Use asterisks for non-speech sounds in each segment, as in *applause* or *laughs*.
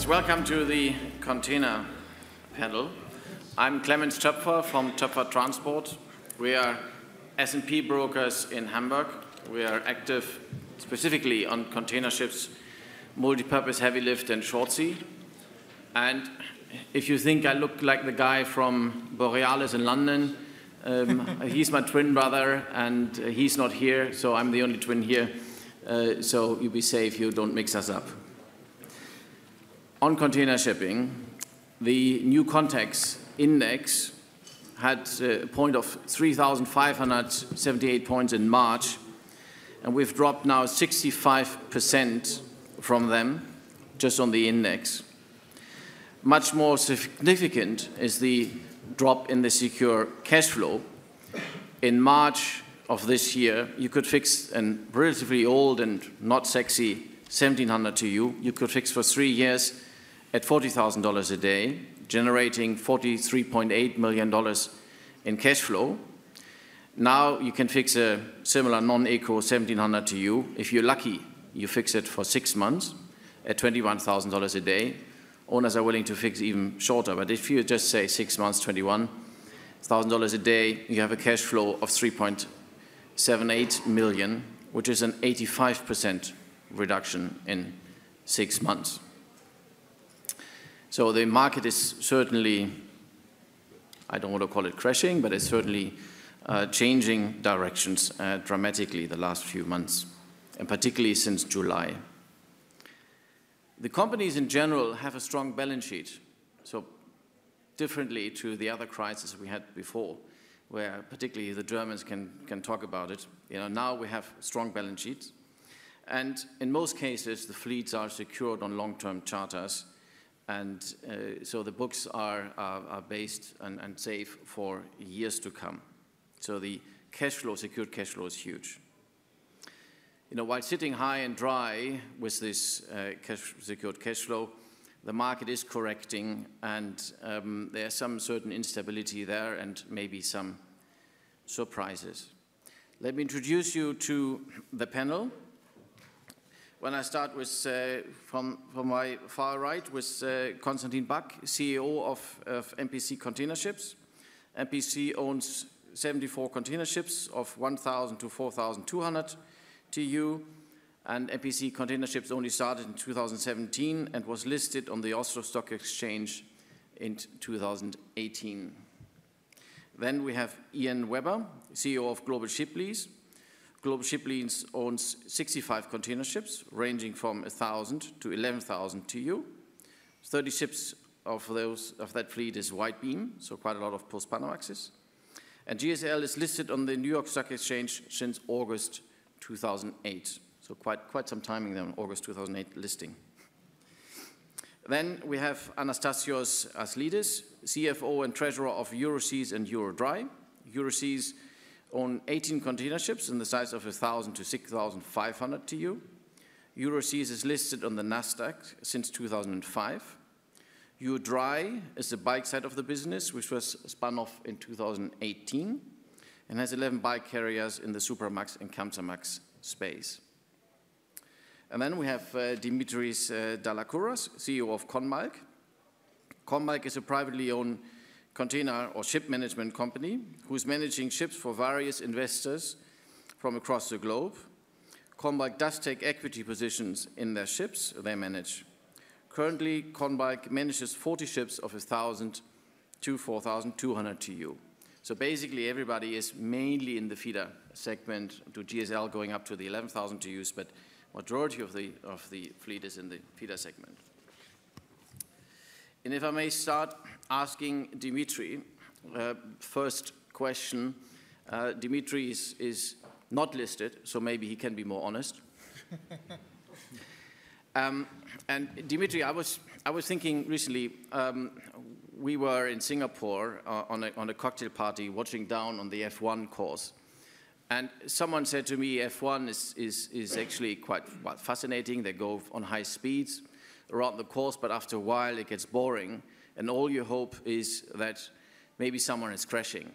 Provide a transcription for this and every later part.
Yes, welcome to the container panel. I'm Clemens Töpfer from Töpfer Transport. We are S&P brokers in Hamburg. We are active specifically on container ships, multi-purpose heavy lift and short sea. And if you think I look like the guy from Borealis in London, um, *laughs* he's my twin brother and he's not here, so I'm the only twin here. Uh, so you be safe, you don't mix us up. On container shipping, the new Contex index had uh, a point of 3,578 points in March, and we've dropped now 65% from them just on the index. Much more significant is the drop in the secure cash flow. In March of this year, you could fix a relatively old and not sexy 1700 TEU. You could fix for three years at $40,000 a day, generating $43.8 million in cash flow. Now you can fix a similar non-eco 1700 TEU. If you're lucky, you fix it for six months at $21,000 a day. Owners are willing to fix even shorter, but if you just say six months, $21,000 a day, you have a cash flow of 3.78 million, which is an 85% reduction in six months. So the market is certainly, I don't want to call it crashing, but it's certainly uh, changing directions uh, dramatically the last few months, and particularly since July. The companies in general have a strong balance sheet, so differently to the other crises we had before, where particularly the Germans can, can talk about it. You know, now we have strong balance sheets, and in most cases the fleets are secured on long-term charters and uh, so the books are, are, are based and, and, safe for years to come. So the cash flow, secured cash flow is huge. You know, while sitting high and dry with this uh, cash, secured cash flow, the market is correcting and um, there's some certain instability there and maybe some surprises. Let me introduce you to the panel when I start with, uh, from, from my far right, with uh, Constantin Baack, CEO of, of MPC Container Ships. MPC owns 74 container ships of 1,000 to 4,200 TEU, and MPC Container Ships only started in 2017 and was listed on the Oslo Stock Exchange in 2018. Then we have Ian Webber, CEO of Global Ship Lease. Global Ship Lease owns 65 container ships, ranging from 1,000 to 11,000 TEU. 30 ships of, those, of that fleet is wide beam, so quite a lot of post-Panamaxes. And GSL is listed on the New York Stock Exchange since August 2008, so quite, quite some timing there, August 2008 listing. Then we have Anastasios Aslidis, CFO and Treasurer of Euroseas and Eurodry. Euroseas own 18 container ships in the size of 1,000 to 6,500 TEU. Euroseas is listed on the Nasdaq since 2005. Eurodry is the bulk side of the business, which was spun off in 2018 and has 11 bulk carriers in the Supramax and Kamsarmax space. And then we have uh, Dimitris uh, Dalakouras, CEO of Conbulk. Conbulk is a privately owned container or ship management company who's managing ships for various investors from across the globe. Conbulk does take equity positions in their ships they manage. Currently, Conbulk manages 40 ships of 1,000 to 4,200 TEU. So basically, everybody is mainly in the feeder segment to GSL going up to the 11,000 TEUs, but majority of the, of the fleet is in the feeder segment. And if I may start asking Dimitri, uh, first question. Uh, Dimitri is, is, not listed, so maybe he can be more honest. *laughs* um, and Dimitri, I was, I was thinking recently, um, we were in Singapore uh, on, a, on a cocktail party watching down on the F1 course. And someone said to me, F1 is, is, is actually quite fascinating. They go on high speeds around the course, but after a while it gets boring, and all you hope is that maybe someone is crashing.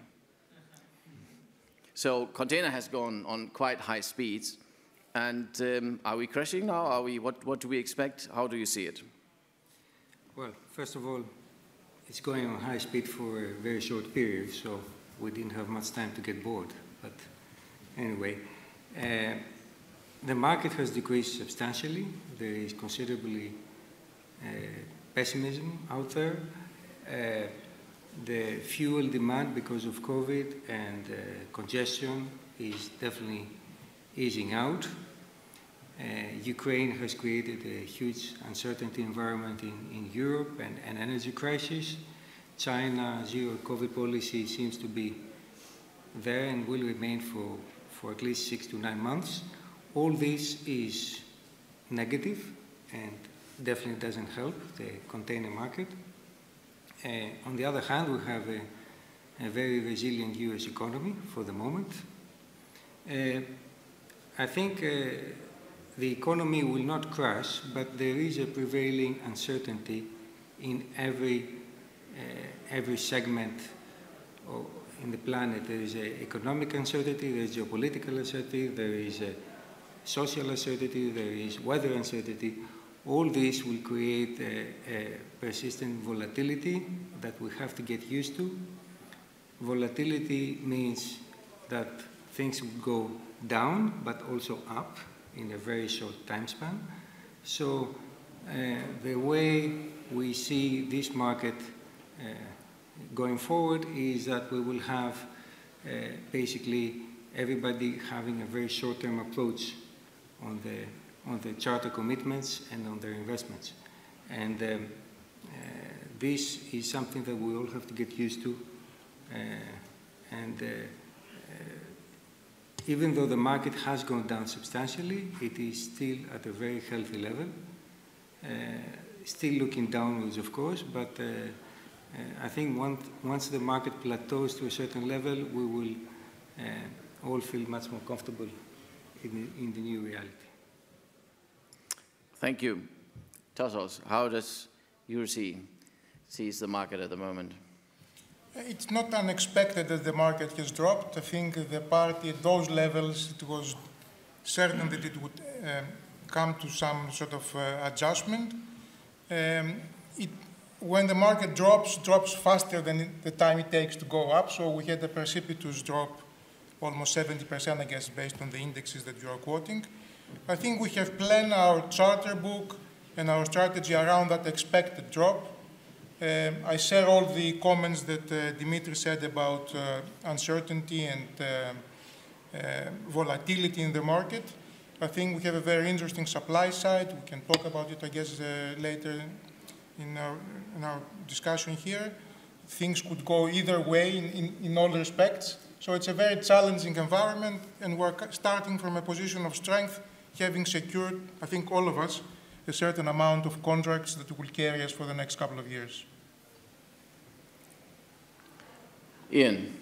So container has gone on quite high speeds, and um, are we crashing now? Are we? What, what do we expect? How do you see it? Well, first of all, it's going on high speed for a very short period, so we didn't have much time to get bored. But anyway, uh, the market has decreased substantially. There is considerably uh, pessimism out there. Uh, the fuel demand because of COVID and uh, congestion is definitely easing out. Uh, Ukraine has created a huge uncertainty environment in, in Europe and an energy crisis. China's zero COVID policy seems to be there and will remain for, for at least six to nine months. All this is negative and definitely doesn't help the container market. Uh, on the other hand, we have a, a, very resilient US economy for the moment. Uh, I think uh, the economy will not crash, but there is a prevailing uncertainty in every, uh, every segment in the planet. There is economic uncertainty, there is geopolitical uncertainty, there is social uncertainty, there is weather uncertainty. All this will create a, a persistent volatility that we have to get used to. Volatility means that things will go down, but also up in a very short time span. So uh, the way we see this market uh, going forward is that we will have uh, basically everybody having a very short-term approach on the on the charter commitments and on their investments. And um, uh, this is something that we all have to get used to. Uh, and uh, even though the market has gone down substantially, it is still at a very healthy level. Uh, still looking downwards, of course, but uh, uh, I think once, once the market plateaus to a certain level, we will all feel much more comfortable in the, in the new reality. Thank you. Tassos, how does see sees the market at the moment? It's not unexpected that the market has dropped. I think the party at those levels, it was certain that it would um, come to some sort of uh, adjustment. Um, it, when the market drops, drops faster than the time it takes to go up. So we had a precipitous drop, almost 70%, I guess, based on the indexes that you are quoting. I think we have planned our charter book and our strategy around that expected drop. Um, I share all the comments that uh, Dimitri said about uh, uncertainty and uh, uh, volatility in the market. I think we have a very interesting supply side. We can talk about it, I guess, uh, later in our, in our, discussion here. Things could go either way in, in, in all respects. So it's a very challenging environment, and we're starting from a position of strength, having secured, I think all of us, a certain amount of contracts that will carry us for the next couple of years. Ian.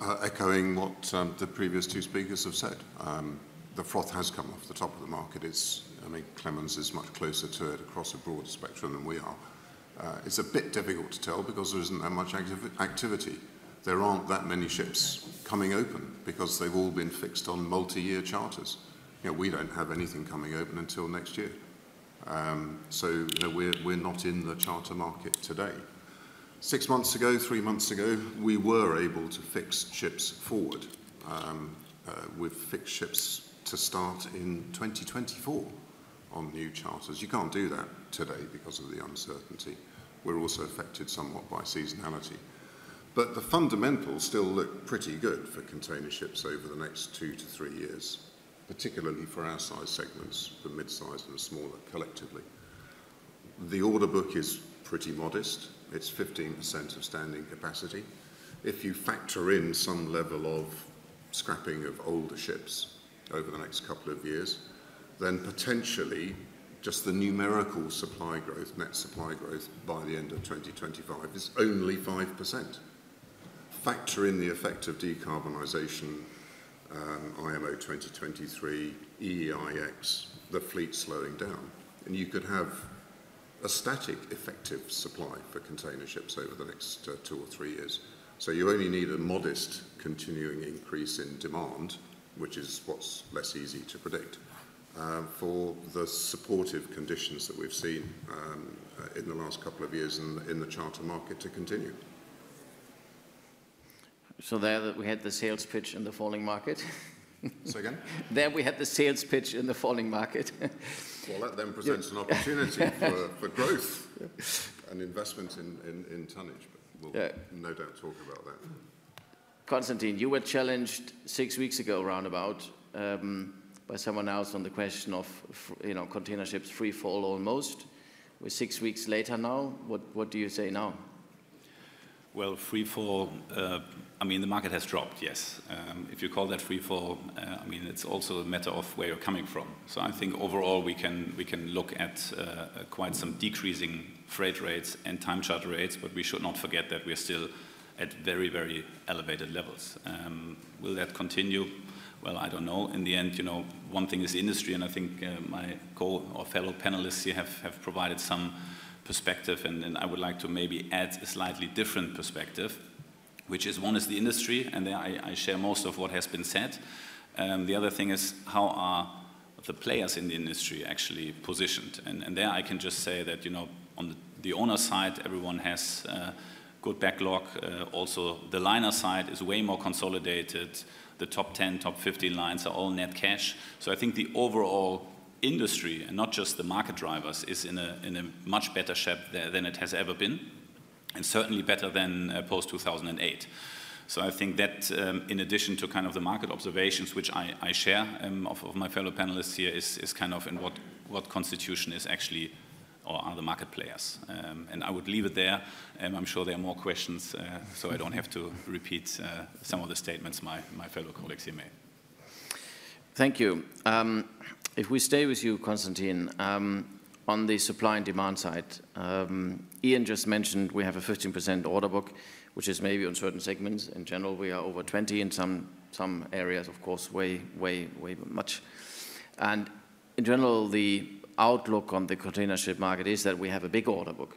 Uh, echoing what um, the previous two speakers have said, um, the froth has come off the top of the market. It's, I mean, Clemens is much closer to it across a broader spectrum than we are. Uh, it's a bit difficult to tell because there isn't that much activ activity. There aren't that many ships coming open because they've all been fixed on multi-year charters you know, we don't have anything coming open until next year. Um, so you know, we're, we're not in the charter market today. Six months ago, three months ago, we were able to fix ships forward. Um, uh, we've fixed ships to start in 2024 on new charters. You can't do that today because of the uncertainty. We're also affected somewhat by seasonality. But the fundamentals still look pretty good for container ships over the next two to three years particularly for our size segments, the mid-sized and smaller collectively. The order book is pretty modest. It's 15% of standing capacity. If you factor in some level of scrapping of older ships over the next couple of years, then potentially just the numerical supply growth, net supply growth by the end of 2025 is only 5%. Factor in the effect of decarbonisation um, IMO 2023, EEXI, the fleet slowing down. And you could have a static effective supply for container ships over the next uh, two or three years. So you only need a modest continuing increase in demand, which is what's less easy to predict. uh, for the supportive conditions that we've seen um, in the last couple of years in, in the charter market to continue. So there we had the sales pitch in the falling market. Say again? *laughs* there we had the sales pitch in the falling market. well, that then presents an opportunity *laughs* for, for growth and investment in, in, in tonnage. But we'll yeah. no doubt talk about that. Constantine, you were challenged six weeks ago, roundabout, um, by someone else on the question of, you know, container ships free fall almost. We're six weeks later now. What, what do you say now? Well, free fall, uh, I mean, the market has dropped, yes. Um, if you call that free fall, uh, I mean, it's also a matter of where you're coming from. So I think overall we can, we can look at uh, quite some decreasing freight rates and time charter rates, but we should not forget that we're still at very, very elevated levels. Um, will that continue? Well, I don't know. In the end, you know, one thing is the industry, and I think uh, my co or fellow panelists here have, have provided some perspective, and, and I would like to maybe add a slightly different perspective, which is one is the industry, and there I, I share most of what has been said. Um, the other thing is how are the players in the industry actually positioned, and, and there I can just say that you know on the, the owner side, everyone has uh, good backlog. Uh, also, the liner side is way more consolidated. The top 10, top 15 lines are all net cash. So I think the overall industry and not just the market drivers is in a, in a much better shape than it has ever been and certainly better than uh, post 2008. So I think that, um, in addition to kind of the market observations, which I, I share um, of, of, my fellow panelists here, is, is kind of in what, what constitution is actually or are the market players. Um, and I would leave it there. Um, I'm sure there are more questions, uh, so I don't have to repeat uh, some of the statements my, my fellow colleagues here made. Thank you. Um, if we stay with you, Constantin, um, on the supply and demand side, um, Ian just mentioned we have a 15% order book, which is maybe on certain segments. In general, we are over 20 in some some areas, of course, way, way, way much. And in general, the outlook on the container ship market is that we have a big order book.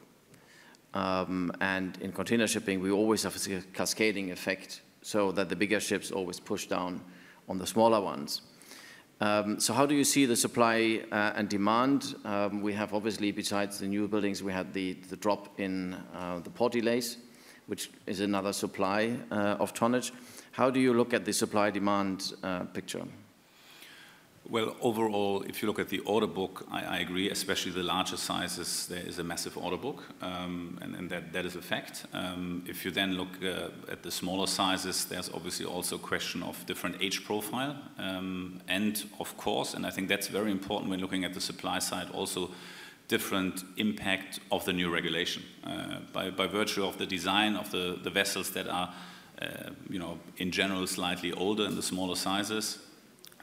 Um, and in container shipping, we always have a cascading effect so that the bigger ships always push down on the smaller ones. Um, so how do you see the supply uh, and demand? Um, we have obviously, besides the new buildings, we had the, the drop in uh, the port delays, which is another supply uh, of tonnage. How do you look at the supply-demand picture? Well, overall, if you look at the order book, I, agree, especially the larger sizes, there is a massive order book, um, and, that, is a fact. Um, if you then look uh, at the smaller sizes, there's obviously also a question of different age profile. Um, and of course, and I think that's very important when looking at the supply side, also different impact of the new regulation. Uh, by, virtue of the design of the, the vessels that are, uh, you know, in general slightly older in the smaller sizes,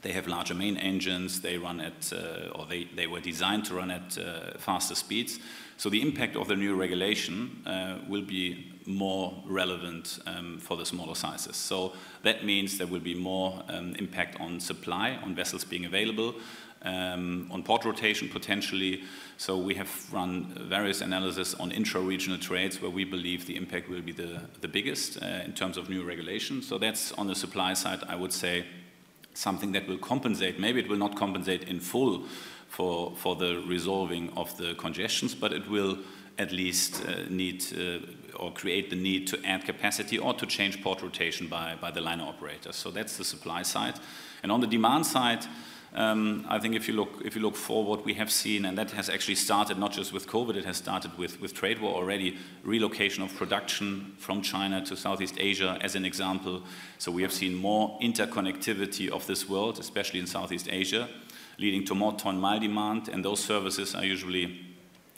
they have larger main engines, they run at, uh, or they, they were designed to run at uh, faster speeds. So the impact of the new regulation uh, will be more relevant um, for the smaller sizes. So that means there will be more um, impact on supply, on vessels being available, um, on port rotation potentially. So we have run various analysis on intra-regional trades where we believe the impact will be the, the biggest uh, in terms of new regulation. So that's on the supply side, I would say, something that will compensate. Maybe it will not compensate in full for, for the resolving of the congestions, but it will at least uh, need uh, or create the need to add capacity or to change port rotation by, by the liner operators. So that's the supply side. And on the demand side, um, I think if you look if you look forward, we have seen, and that has actually started not just with COVID, it has started with, with trade war already, relocation of production from China to Southeast Asia as an example. So we have seen more interconnectivity of this world, especially in Southeast Asia, leading to more ton mile demand, and those services are usually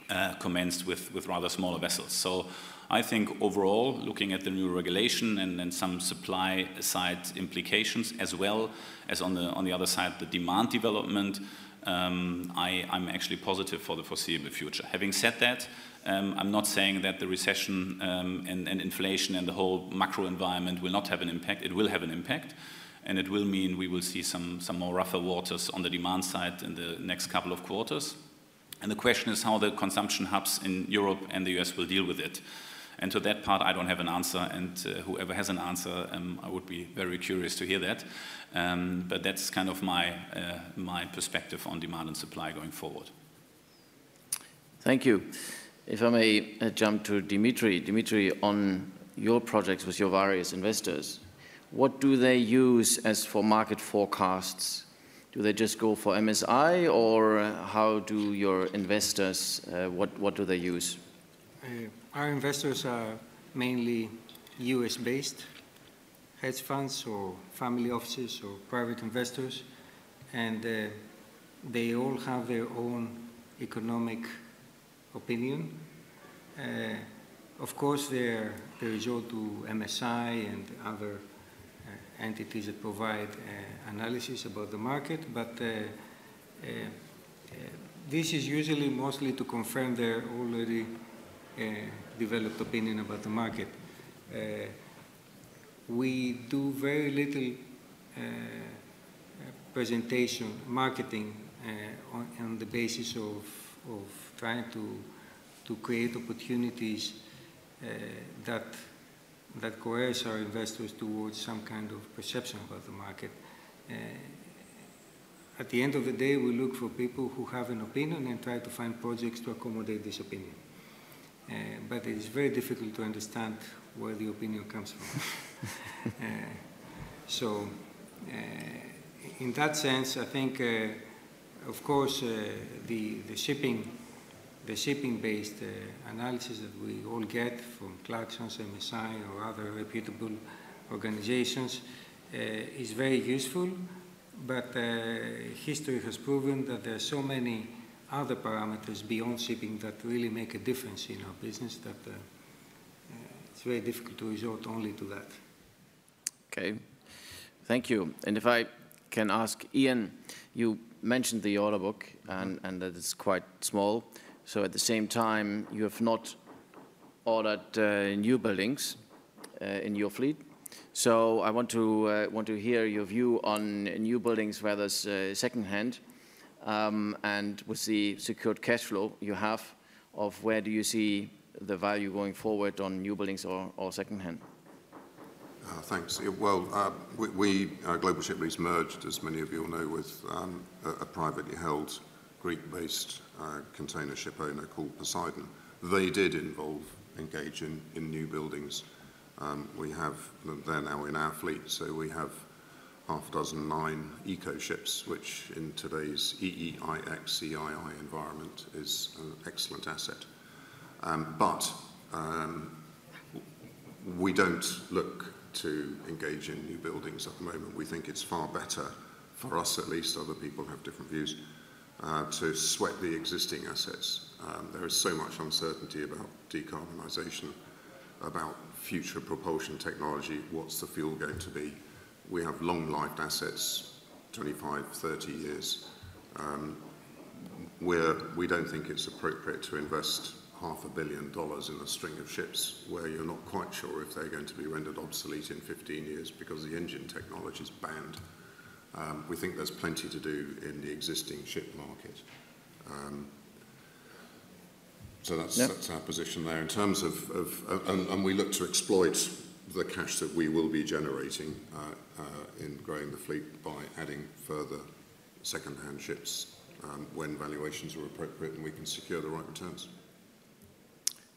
uh, commenced with, with rather smaller vessels. So I think overall, looking at the new regulation and, and some supply side implications, as well as on the, on the other side, the demand development, um, I, am actually positive for the foreseeable future. Having said that, um, I'm not saying that the recession um, and, and, inflation and the whole macro environment will not have an impact. It will have an impact, and it will mean we will see some, some more rougher waters on the demand side in the next couple of quarters. And the question is how the consumption hubs in Europe and the US will deal with it. And to that part, I don't have an answer, and uh, whoever has an answer, um, I would be very curious to hear that. Um, but that's kind of my, uh, my perspective on demand and supply going forward. Thank you. If I may uh, jump to Dimitri. Dimitri, on your projects with your various investors, what do they use as for market forecasts? Do they just go for MSI, or uh, how do your investors, uh, what, what do they use? Uh, our investors are mainly US-based hedge funds or family offices or private investors, and uh, they all have their own economic opinion. Uh, of course, they resort to MSI and other uh, entities that provide uh, analysis about the market, but uh, this is usually mostly to confirm their already developed opinion about the market. we do very little presentation, marketing on, on the basis of, of trying to, to create opportunities uh, that, that coerce our investors towards some kind of perception about the market. Uh, at the end of the day, we look for people who have an opinion and try to find projects to accommodate this opinion. Uh, but it is very difficult to understand where the opinion comes from. *laughs* uh, so, uh, in that sense, I think, uh, of course, uh, the, the shipping the shipping-based uh, analysis that we all get from Clarksons, MSI, or other reputable organizations uh, is very useful, but uh, history has proven that there are so many other parameters beyond shipping that really make a difference in our business that uh, uh, it's very difficult to resort only to that. Okay, thank you. And if I can ask Ian, you mentioned the order book and, and that it's quite small. So at the same time, you have not ordered uh, new buildings uh, in your fleet. So I want to uh, want to hear your view on new buildings, whether it's uh, secondhand, um, and with the secured cash flow you have, of where do you see the value going forward on new buildings or, or secondhand? Uh, thanks. Well, uh, we, we uh, Global Ship Lease merged, as many of you will know, with um, a, a, privately held Greek-based uh, container ship owner called Poseidon. They did involve engage in, in new buildings. Um, we have, they're now in our fleet, so we have half dozen nine eco ships, which in today's EEXI CII environment is an excellent asset. Um, but um, we don't look to engage in new buildings at the moment. We think it's far better, for us at least, other people have different views, uh, to sweat the existing assets. Um, there is so much uncertainty about decarbonisation, about future propulsion technology, what's the fuel going to be. We have long-lived assets, 25, 30 years, um, we don't think it's appropriate to invest half a billion dollars in a string of ships where you're not quite sure if they're going to be rendered obsolete in 15 years because the engine technology is banned. Um, we think there's plenty to do in the existing ship market. Um, so that's, yep. that's our position there. In terms of, of uh, and, and, we look to exploit the cash that we will be generating uh, uh, in growing the fleet by adding further second-hand ships um, when valuations are appropriate and we can secure the right returns.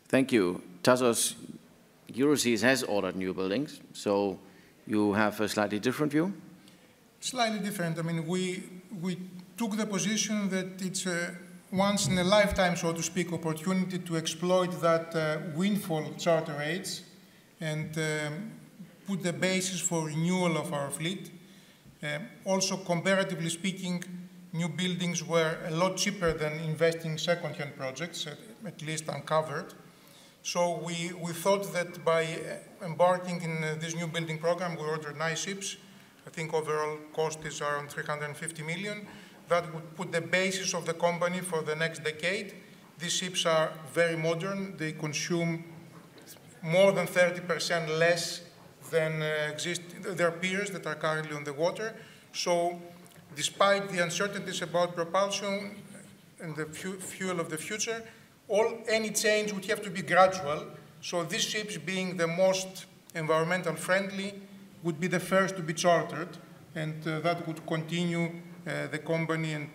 Thank you. Tassos, Euroseas has ordered new buildings, so you have a slightly different view? Slightly different. I mean, we, we took the position that it's a once in a lifetime, so to speak, opportunity to exploit that uh, windfall charter rates and um, put the basis for renewal of our fleet. Uh, also, comparatively speaking, new buildings were a lot cheaper than investing second-hand projects, at, at, least uncovered. So we, we thought that by uh, embarking in uh, this new building program, we ordered nine ships, I think overall cost is around 350 million. That would put the basis of the company for the next decade. These ships are very modern. They consume more than 30% less than uh, exist their peers that are currently on the water. So despite the uncertainties about propulsion and the fu fuel of the future, all, any change would have to be gradual So these ships, being the most environmental friendly, would be the first to be chartered, and uh, that would continue uh, the company and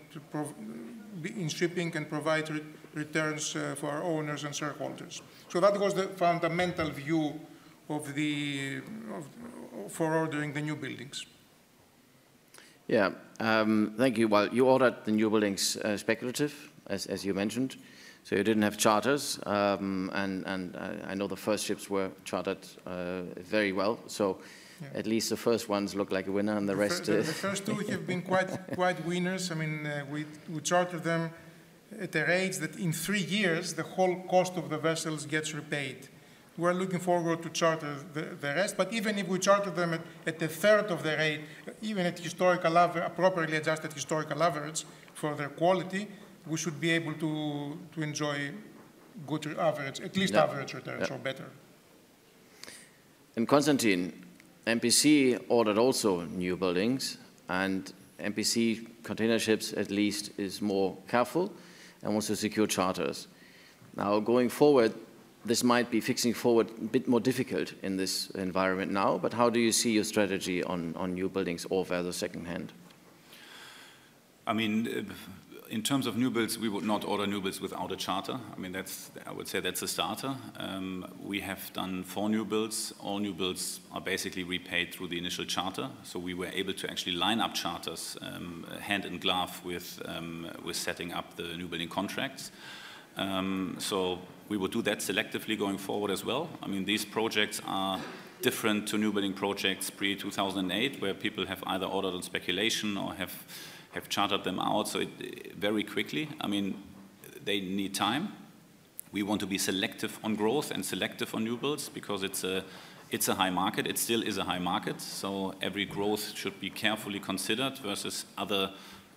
in shipping and provide returns uh, for our owners and shareholders. So that was the fundamental view of the, of, for ordering the new buildings. Yeah, um, thank you. Well, you ordered the new buildings uh, speculative, as, as you mentioned. So you didn't have charters, um, and, and I know the first ships were chartered uh, very well. So yeah. at least the first ones look like a winner, and the, the rest. the, the, first two *laughs* have been quite quite winners. I mean, uh, we we chartered them at a rate that in three years the whole cost of the vessels gets repaid. We're looking forward to charter the, the rest, but even if we charter them at, at a third of the rate, even at historical average, properly adjusted historical average for their quality, we should be able to, to enjoy good average, at least yeah. average returns yeah. or better. And Constantin, MPC ordered also new buildings, and MPC container ships at least is more careful and also secure charters. Now, going forward, this might be fixing forward a bit more difficult in this environment now, but how do you see your strategy on, on new buildings or rather second-hand? I mean, in terms of new builds, we would not order new builds without a charter. I mean, that's, I would say that's a starter. Um, we have done four new builds. All new builds are basically repaid through the initial charter. So we were able to actually line up charters um, hand in glove with, um, with setting up the new building contracts. Um, so we will do that selectively going forward as well. I mean, these projects are different to new building projects pre-2008, where people have either ordered on speculation or have, have chartered them out so it, very quickly. I mean, they need time. We want to be selective on growth and selective on new builds because it's a, it's a high market. It still is a high market, so every growth should be carefully considered versus other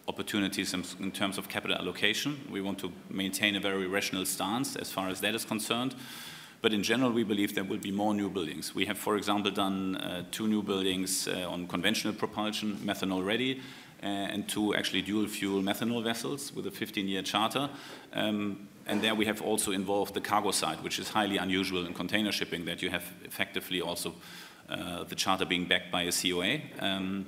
opportunities in, in, terms of capital allocation. We want to maintain a very rational stance as far as that is concerned. But in general, we believe there will be more new buildings. We have, for example, done uh, two new buildings uh, on conventional propulsion, methanol ready, and two actually dual fuel methanol vessels with a 15 year charter. Um, and there we have also involved the cargo side, which is highly unusual in container shipping, that you have effectively also uh, the charter being backed by a COA, um,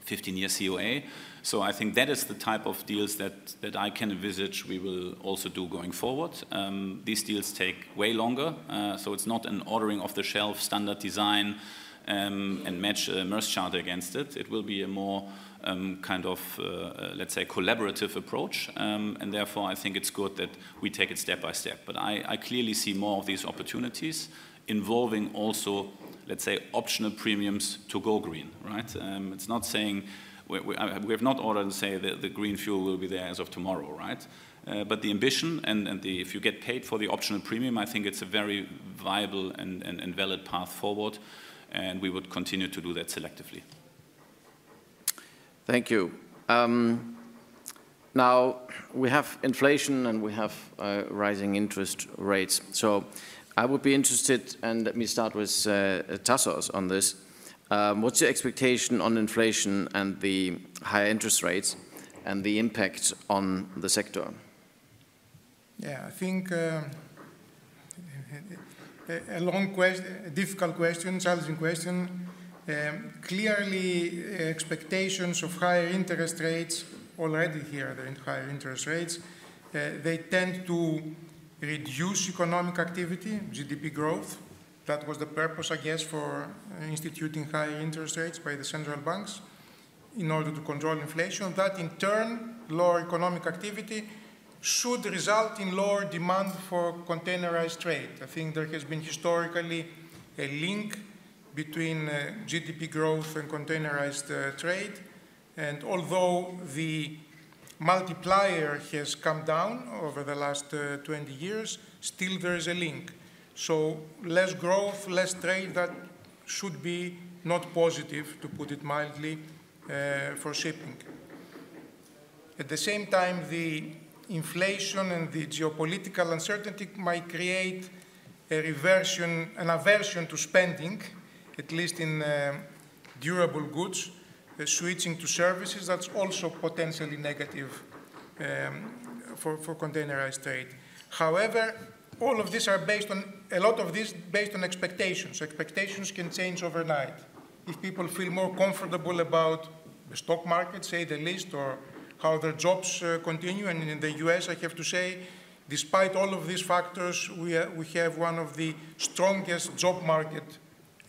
15 year COA. So I think that is the type of deals that, that I can envisage we will also do going forward. Um, these deals take way longer, uh, so it's not an ordering off the shelf standard design um, and match a Maersk charter against it. It will be a more um, kind of, uh, uh, let's say, collaborative approach, um, and therefore I think it's good that we take it step by step. But I, I clearly see more of these opportunities involving also, let's say, optional premiums to go green, right? Um, it's not saying we, we, we, have not ordered to say that the green fuel will be there as of tomorrow, right? Uh, but the ambition and, and the, if you get paid for the optional premium, I think it's a very viable and, and, and valid path forward, and we would continue to do that selectively. Thank you. Um, now, we have inflation and we have uh, rising interest rates. So I would be interested, and let me start with uh, Tassos on this. Um, what's your expectation on inflation and the higher interest rates and the impact on the sector? Yeah, I think uh, a long question, a difficult question, challenging question. Um, clearly, expectations of higher interest rates already here, the higher interest rates, uh, they tend to reduce economic activity, GDP growth, that was the purpose, I guess, for instituting higher interest rates by the central banks in order to control inflation. That in turn, lower economic activity should result in lower demand for containerized trade. I think there has been historically a link between uh, GDP growth and containerized uh, trade. And although the multiplier has come down over the last uh, 20 years, still there is a link. So less growth, less trade, that should be not positive, to put it mildly, uh, for shipping. At the same time, the inflation and the geopolitical uncertainty might create a reversion, an aversion to spending, at least in uh, durable goods, uh, switching to services, that's also potentially negative um, for, for containerized trade. However, all of these are based on a lot of this based on expectations. Expectations can change overnight. If people feel more comfortable about the stock market, say the least, or how their jobs uh, continue, and in the US, I have to say, despite all of these factors, we, uh, we have one of the strongest job market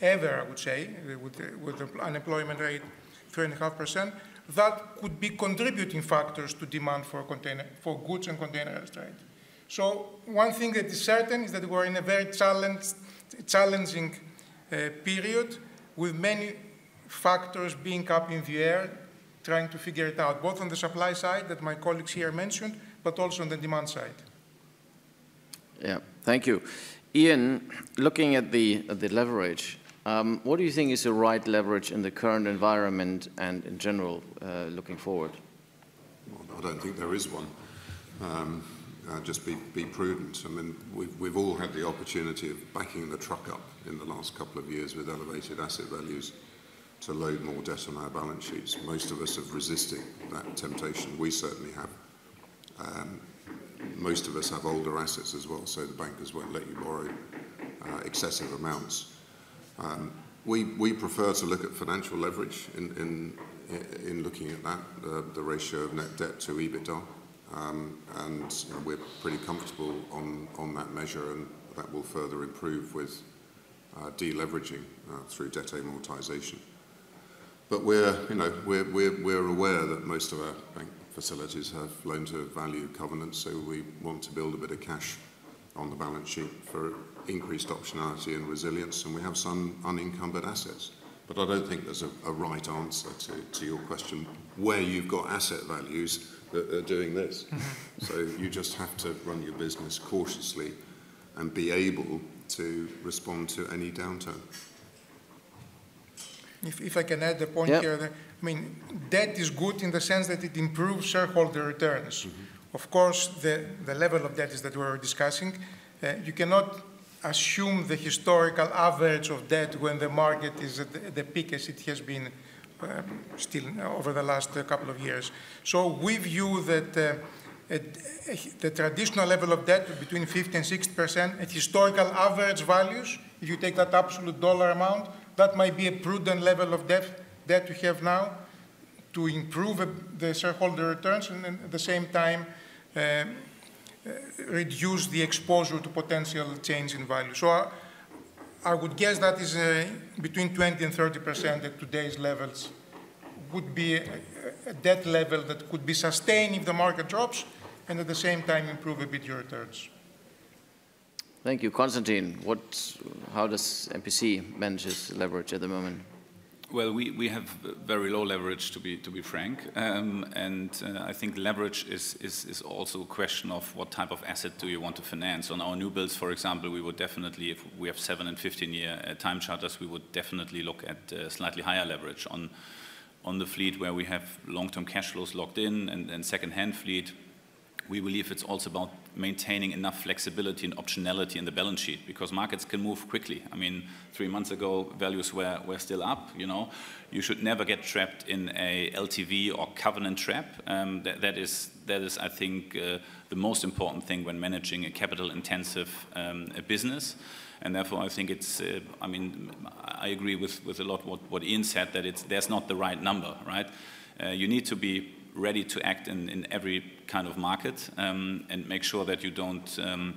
ever, I would say, with, with the unemployment rate 3.5%. That could be contributing factors to demand for, container, for goods and containerized trade. So one thing that is certain is that we're in a very challenging uh, period with many factors being up in the air, trying to figure it out, both on the supply side that my colleagues here mentioned, but also on the demand side. Yeah, thank you. Ian, looking at the, at the leverage, um, what do you think is the right leverage in the current environment and in general uh, looking forward? Well, I don't think there is one. Um, uh, just be, be prudent. I mean, we've, we've all had the opportunity of backing the truck up in the last couple of years with elevated asset values to load more debt on our balance sheets. Most of us have resisted that temptation. We certainly have. Um, most of us have older assets as well, so the bankers won't let you borrow uh, excessive amounts. Um, we, we prefer to look at financial leverage in, in, in looking at that, uh, the ratio of net debt to EBITDA. Um, and you know, we're pretty comfortable on, on that measure, and that will further improve with uh, deleveraging uh, through debt amortization. But we're, you know, we're, we're, we're aware that most of our bank facilities have loan to value covenants, so we want to build a bit of cash on the balance sheet for increased optionality and resilience, and we have some unencumbered assets. But I don't think there's a, a right answer to, to your question where you've got asset values that are doing this. Mm-hmm. so you just have to run your business cautiously and be able to respond to any downturn. If, if I can add a point yep. here, I mean, debt is good in the sense that it improves shareholder returns. Mm-hmm. Of course, the, the level of debt is that we are discussing. Uh, you cannot assume the historical average of debt when the market is at the, peak as it has been um, still over the last uh, couple of years. So we view that uh, uh, the traditional level of debt between 50 and 60 percent at historical average values, if you take that absolute dollar amount, that might be a prudent level of debt that we have now to improve the shareholder returns and at the same time uh, uh, reduce the exposure to potential change in value. So I, I would guess that is uh, between 20 and 30 percent at today's levels would be a, a debt level that could be sustained if the market drops and at the same time improve a bit your returns. Thank you. Constantine, what, how does MPC manage its leverage at the moment? Well, we, we have very low leverage, to be, to be frank. Um, and uh, I think leverage is, is, is also a question of what type of asset do you want to finance. On our new builds, for example, we would definitely, if we have 7 and 15 year uh, time charters, we would definitely look at uh, slightly higher leverage. On, on the fleet where we have long-term cash flows locked in and, and second-hand fleet, we believe it's also about maintaining enough flexibility and optionality in the balance sheet because markets can move quickly. I mean, three months ago, values were, were still up, you know. You should never get trapped in a LTV or covenant trap. Um, that, that, is, that is, I think, uh, the most important thing when managing a capital-intensive um, business. And therefore, I think it's, uh, I mean, I agree with, with a lot what, what Ian said, that it's, there's not the right number, right? Uh, you need to be ready to act in, in every kind of market um, and make sure that you don't um,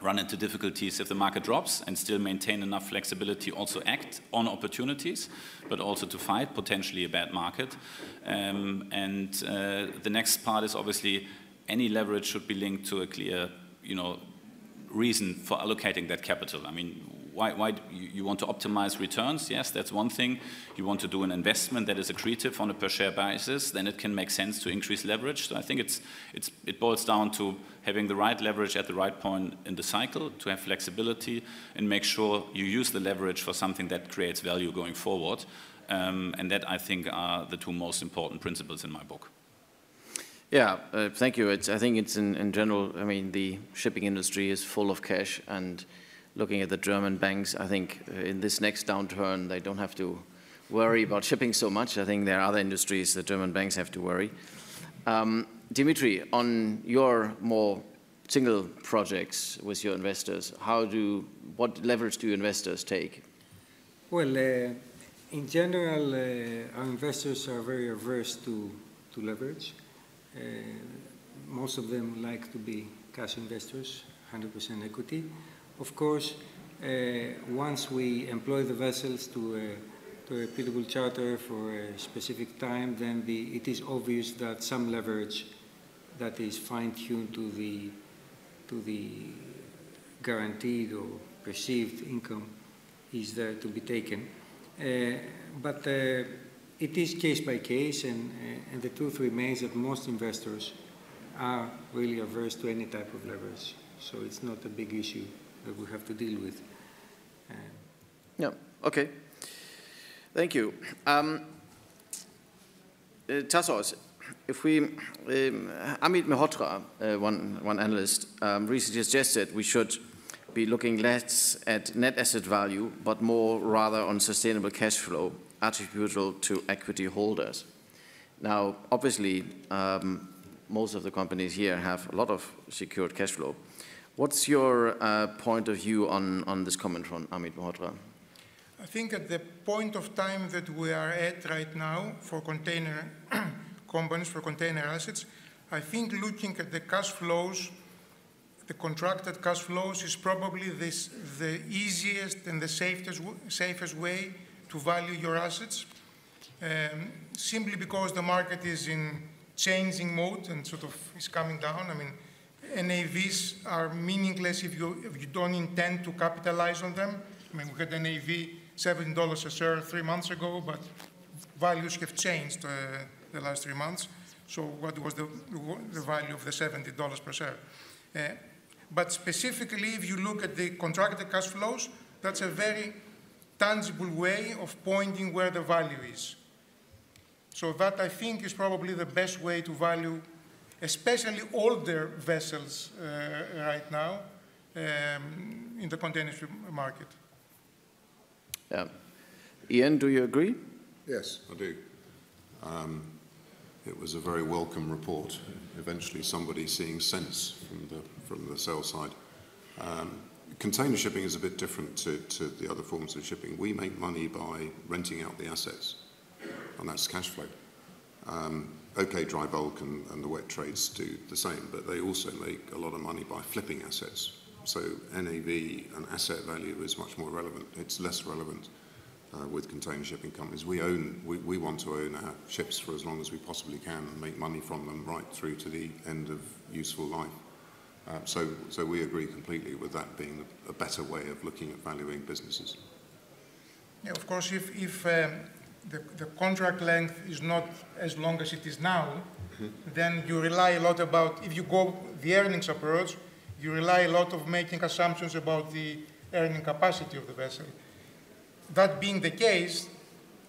run into difficulties if the market drops and still maintain enough flexibility also act on opportunities but also to fight potentially a bad market. Um, and uh, the next part is obviously any leverage should be linked to a clear you know reason for allocating that capital. I mean why, why you want to optimize returns? Yes, that's one thing. You want to do an investment that is accretive on a per share basis, then it can make sense to increase leverage. So I think it's, it's, it boils down to having the right leverage at the right point in the cycle, to have flexibility, and make sure you use the leverage for something that creates value going forward. Um, and that, I think, are the two most important principles in my book. Yeah, uh, thank you. It's, I think it's in, in general, I mean, the shipping industry is full of cash and looking at the German banks, I think uh, in this next downturn, they don't have to worry about *laughs* shipping so much. I think there are other industries that German banks have to worry. Um, Dimitri, on your more single projects with your investors? How do, what leverage do investors take? Well, uh, in general, uh, our investors are very averse to, to leverage. Uh, most of them like to be cash investors, 100% equity. Of course, uh, once we employ the vessels to a, to a repeatable charter for a specific time, then the, it is obvious that some leverage that is fine-tuned to the, to the guaranteed or perceived income is there to be taken. Uh, but uh, it is case by case, and, uh, and the truth remains that most investors are really averse to any type of leverage. So it's not a big issue that we have to deal with. Uh, yeah, okay. Thank you. Um, uh, Tassos, if we, um, Amit Mehrotra, uh, one, one analyst, um, recently suggested we should be looking less at net asset value, but more rather on sustainable cash flow attributable to equity holders. Now, obviously, um, most of the companies here have a lot of secured cash flow. What's your uh, point of view on, on this comment from Amit Mehrotra? I think at the point of time that we are at right now for container *clears throat* companies, for container assets, I think looking at the cash flows, the contracted cash flows is probably this, the easiest and the safest, safest way to value your assets, um, simply because the market is in changing mode and sort of is coming down. I mean, NAVs are meaningless if you, if you don't intend to capitalize on them. I mean, we had an NAV $17 a share three months ago, but values have changed uh, the last three months. So what was the, the value of the $70 per share? Uh, but specifically, if you look at the contracted cash flows, that's a very tangible way of pointing where the value is. So that, I think, is probably the best way to value, especially older vessels uh, right now um, in the container ship market. Yeah. Ian, do you agree? Yes, I do. Um, it was a very welcome report. Eventually, somebody seeing sense from the from the sell side. Um, container shipping is a bit different to, to the other forms of shipping. We make money by renting out the assets, and that's cash flow. Um, okay, dry bulk and, and the wet trades do the same, but they also make a lot of money by flipping assets. So NAV and asset value is much more relevant. It's less relevant uh, with container shipping companies. We own, we, we want to own our ships for as long as we possibly can and make money from them right through to the end of useful life. Uh, so, so we agree completely with that being a, better way of looking at valuing businesses. Yeah, of course, if, if um, the, the contract length is not as long as it is now, then you rely a lot about, if you go the earnings approach, you rely a lot of making assumptions about the earning capacity of the vessel. That being the case,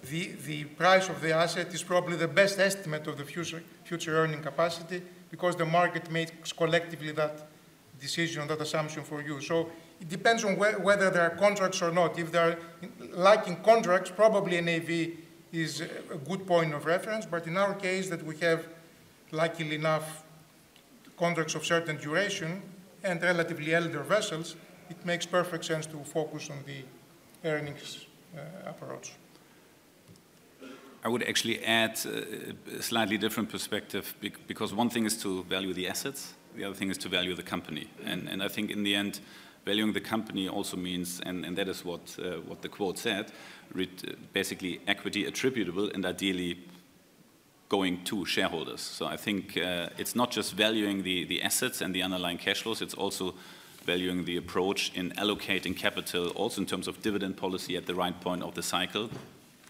the, the price of the asset is probably the best estimate of the future, future earning capacity because the market makes collectively that decision, that assumption for you. So it depends on wh whether there are contracts or not. If there are, in contracts, probably NAV is a good point of reference, but in our case that we have, luckily enough, contracts of certain duration, and relatively elder vessels, it makes perfect sense to focus on the earnings uh, approach. I would actually add uh, a slightly different perspective because one thing is to value the assets, the other thing is to value the company. And, and I think in the end, valuing the company also means, and, and that is what, uh, what the quote said, basically equity attributable and ideally going to shareholders. So I think uh, it's not just valuing the, the assets and the underlying cash flows, it's also valuing the approach in allocating capital, also in terms of dividend policy at the right point of the cycle,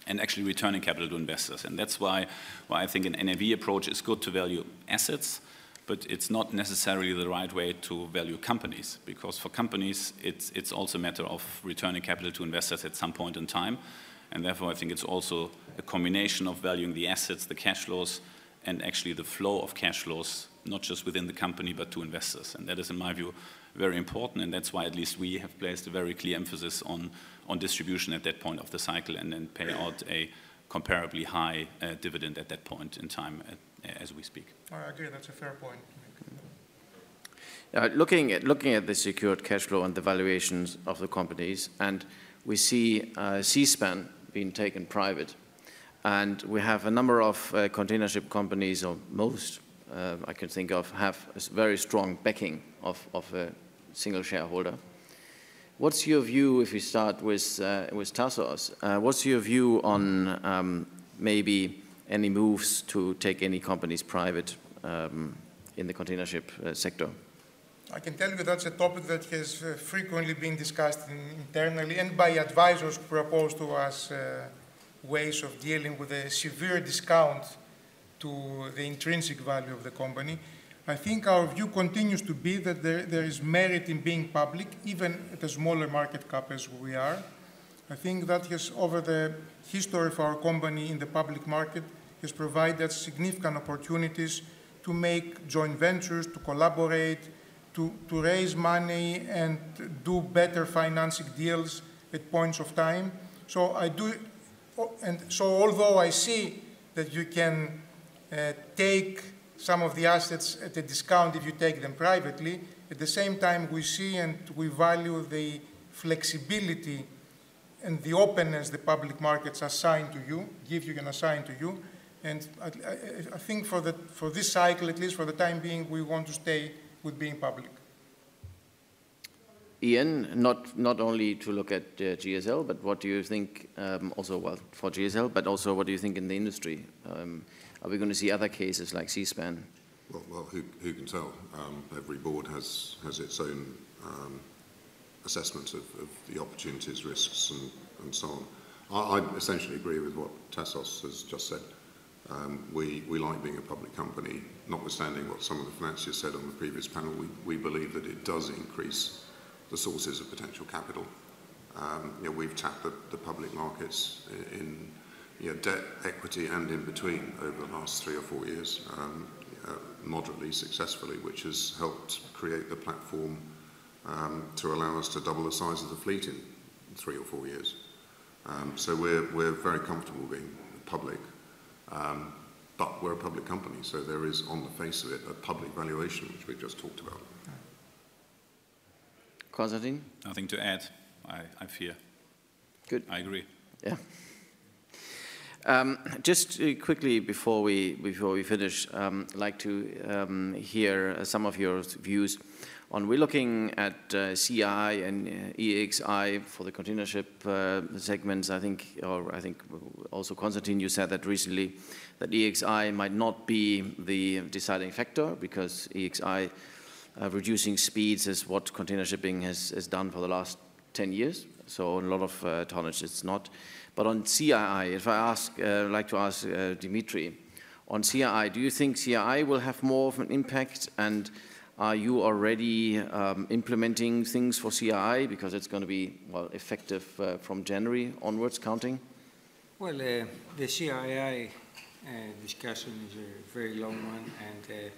and actually returning capital to investors. And that's why, why I think an NAV approach is good to value assets, but it's not necessarily the right way to value companies, because for companies, it's, it's also a matter of returning capital to investors at some point in time. And therefore, I think it's also a combination of valuing the assets, the cash flows, and actually the flow of cash flows, not just within the company, but to investors. And that is, in my view, very important. And that's why at least we have placed a very clear emphasis on, on distribution at that point of the cycle and then pay out a comparably high uh, dividend at that point in time at, as we speak. I agree, that's a fair point. Uh, looking at looking at the secured cash flow and the valuations of the companies, and we see uh, Seaspan being taken private, and we have a number of uh, container ship companies, or most uh, I can think of, have a very strong backing of, of a single shareholder. What's your view, if we start with, uh, with Tassos, uh, what's your view on um, maybe any moves to take any companies private um, in the container ship uh, sector? I can tell you that's a topic that has uh, frequently been discussed in, internally and by advisors who propose to us uh, ways of dealing with a severe discount to the intrinsic value of the company. I think our view continues to be that there, there is merit in being public, even at a smaller market cap as we are. I think that has, over the history of our company in the public market, has provided significant opportunities to make joint ventures, to collaborate, to, to raise money and do better financing deals at points of time. So I do, and so although I see that you can uh, take some of the assets at a discount if you take them privately, at the same time we see and we value the flexibility and the openness the public markets assign to you, give you and assign to you. And I, I, I think for, the, for this cycle, at least for the time being, we want to stay with being public. Ian, not, not only to look at uh, GSL, but what do you think um, also, well, for GSL, but also what do you think in the industry? Um, are we going to see other cases like Seaspan? Well, well who, who can tell? Um, every board has, has its own um, assessment of, of, the opportunities, risks, and, and so on. I, I, essentially agree with what Tassos has just said. Um, we, we like being a public company, notwithstanding what some of the financiers said on the previous panel. We, we believe that it does increase the sources of potential capital. Um, you know, we've tapped the, the public markets in, you know, debt, equity, and in between over the last three or four years, um, uh, moderately successfully, which has helped create the platform um, to allow us to double the size of the fleet in three or four years. Um, so we're, we're very comfortable being public, um, but we're a public company, so there is, on the face of it, a public valuation, which we just talked about. Constantin? Nothing to add, I, I fear. Good. I agree. Yeah. Um, just uh, quickly before we before we finish, um, I'd like to um, hear uh, some of your views on. We're looking at uh, CII and uh, EEXI for the container ship uh, segments. I think, or I think also Constantin, you said that recently that EEXI might not be the deciding factor because EEXI uh, reducing speeds is what container shipping has, has done for the last 10 years. So a lot of uh, tonnage it's not. But on CII, if I ask, uh, like to ask Dimitri, on CII, do you think CII will have more of an impact? And are you already um, implementing things for CII because it's going to be well effective uh, from January onwards, counting? Well, uh, the CII uh, discussion is a very long one, and uh,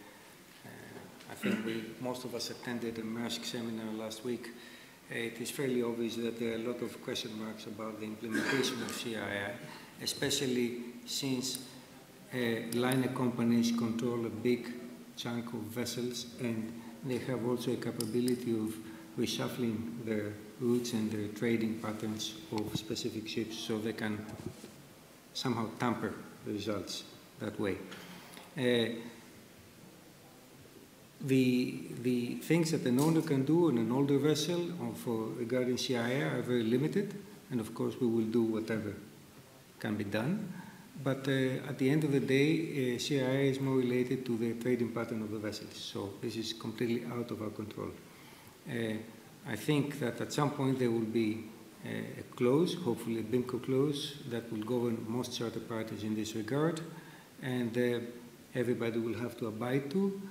I think we, most of us attended a Maersk seminar last week. It is fairly obvious that there are a lot of question marks about the implementation of CII, especially since uh, liner companies control a big chunk of vessels and they have also a capability of reshuffling their routes and their trading patterns of specific ships so they can somehow tamper the results that way. Uh, the, the things that an owner can do on an older vessel for regarding CII are very limited, and of course we will do whatever can be done. But uh, at the end of the day, uh, CII is more related to the trading pattern of the vessels, so this is completely out of our control. Uh, I think that at some point there will be uh, a clause, hopefully a BIMCO clause, that will govern most charter parties in this regard, and uh, everybody will have to abide to.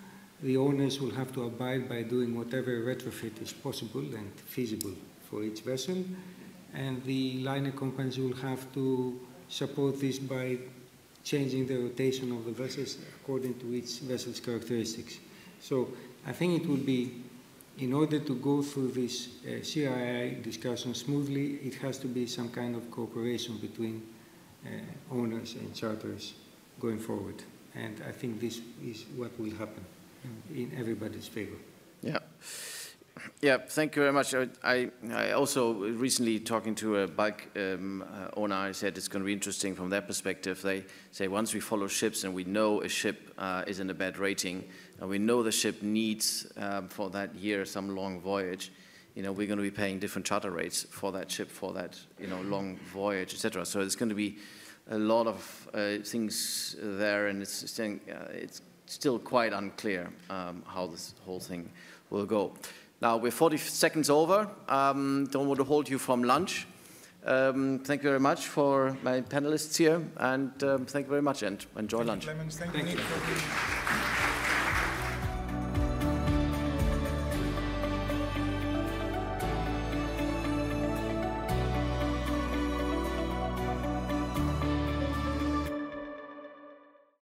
The owners will have to abide by doing whatever retrofit is possible and feasible for each vessel, and the liner companies will have to support this by changing the rotation of the vessels according to each vessel's characteristics. So I think it will be, in order to go through this uh, CII discussion smoothly, it has to be some kind of cooperation between uh, owners and charters going forward. And I think this is what will happen in everybody's favor. Yeah, thank you very much. I, I, also recently talking to a bike um, uh, owner, I said it's going to be interesting from their perspective. They say once we follow ships and we know a ship uh, is in a bad rating, and we know the ship needs um, for that year some long voyage, you know, we're going to be paying different charter rates for that ship for that, you know, long voyage, etc. So it's going to be a lot of uh, things there, and it's, still, uh, it's still quite unclear um, how this whole thing will go. Now, we're 40 seconds over. Um, don't want to hold you from lunch. Um, thank you very much for my panelists here, and um, thank you very much, and enjoy Thank you, lunch. Clemens. Thank you, Nick, for being-